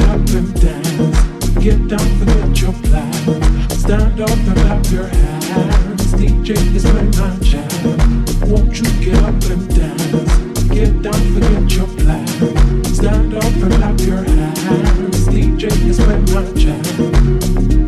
up and dance. Get down, forget your plans. Stand up and clap your hands. DJ is playing my jam. Won't you get up and dance? Get down, forget your plans. Stand up and clap your hands. DJ is playing my jam.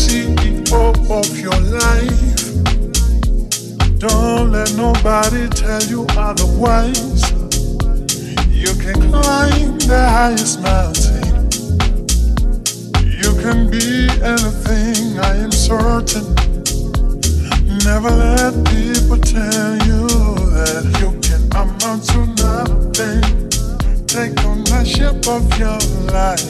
CEO of your life. Don't let nobody tell you otherwise. You can climb the highest mountain. You can be anything, I am certain. Never let people tell you that you can amount to nothing. Take ownership of your life.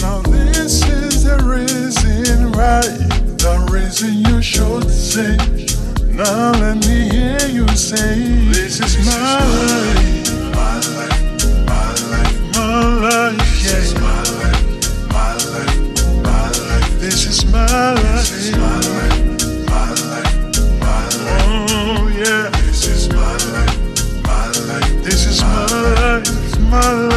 Now this is Reason why, the reason you should sing. Now let me hear you say, This is my life. My life, my life, my life. This is my life, my life, my life. This is my life. My life, my life. Oh yeah. This is my life, my life. This is my my life.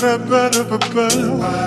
better, better.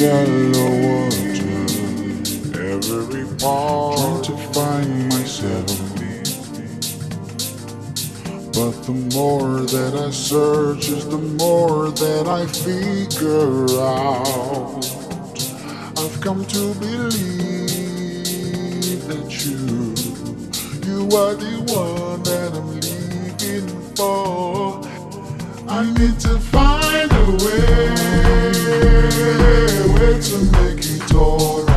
shallow water. Every part Trying to find myself. But the more that I search Is the more that I figure out. I've come to believe that you You are the one that I'm leaving for. I need to find a way, way to make it all